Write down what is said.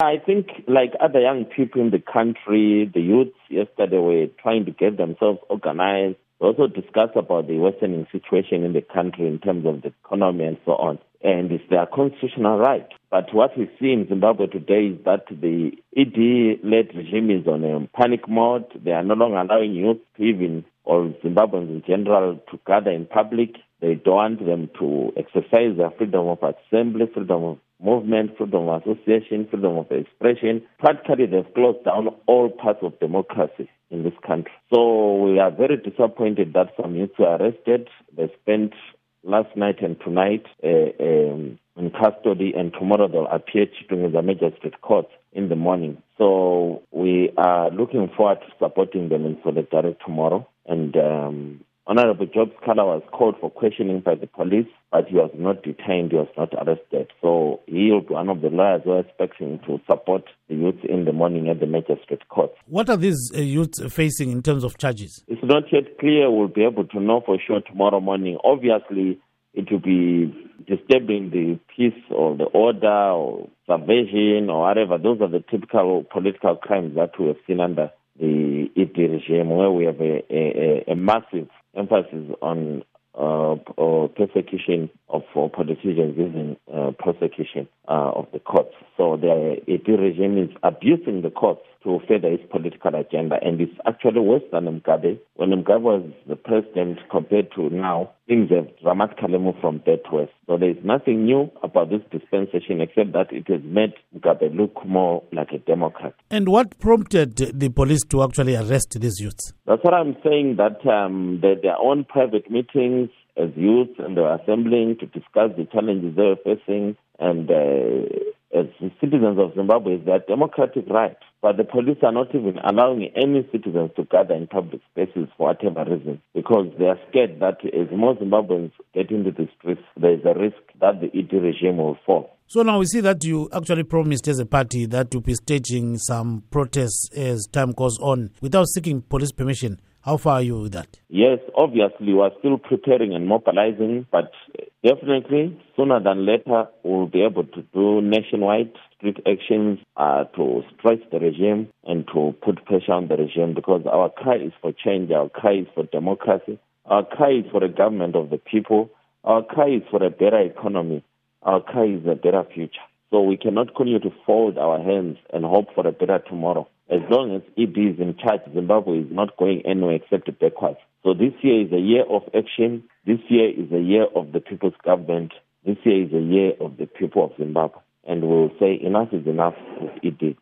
I think, like other young people in the country, the youths yesterday were trying to get themselves organized. We also discussed about the worsening situation in the country in terms of the economy and so on. And it's their constitutional right. But what we see in Zimbabwe today is that the ED-led regime is on a panic mode. They are no longer allowing youth even, or Zimbabweans in general, to gather in public. They don't want them to exercise their freedom of assembly, freedom of movement, freedom of association, freedom of expression. Practically, they've closed down all parts of democracy in this country. So we are very disappointed that some youths were arrested. They spent last night and tonight uh, um, in custody, and tomorrow they'll appear to the magistrate court in the morning. So we are looking forward to supporting them in solidarity tomorrow. And um, Honorable Job Sikhala was called for questioning by the police, but he was not detained, he was not arrested. So he will be one of the lawyers who are expecting to support the youth in the morning at the magistrate court. What are these uh, youths facing in terms of charges? Not yet clear. We'll be able to know for sure tomorrow morning. Obviously, it will be disturbing the peace or the order or subversion or whatever. Those are the typical political crimes that we have seen under the ED regime, where we have a, a, a massive emphasis on uh, persecution of uh, politicians using uh, prosecution uh, of the courts. So the ED regime is abusing the courts to further its political agenda, and it's actually worse than Mugabe. When Mugabe was the president compared to now, things have dramatically moved from bad to worse. So there is nothing new about this dispensation except that it has made Mugabe look more like a Democrat. And what prompted the police to actually arrest these youths? That's what I'm saying, that um, their own private meetings as youth and they were assembling to discuss the challenges they were facing and uh, as citizens of Zimbabwe is their democratic right. But the police are not even allowing any citizens to gather in public spaces for whatever reason because they are scared that as more Zimbabweans get into the streets, there is a risk that the ED regime will fall. So now we see that you actually promised as a party that you'll be staging some protests as time goes on without seeking police permission. How far are you with that? Yes, obviously, we are still preparing and mobilizing, but definitely sooner than later, we'll be able to do nationwide street actions uh, to stretch the regime and to put pressure on the regime because our cry is for change, our cry is for democracy, our cry is for a government of the people, our cry is for a better economy, our cry is a better future. So we cannot continue to fold our hands and hope for a better tomorrow. As long as ED is in charge, Zimbabwe is not going anywhere except backwards. So this year is a year of action. This year is a year of the people's government. This year is a year of the people of Zimbabwe. And we'll say enough is enough with ED.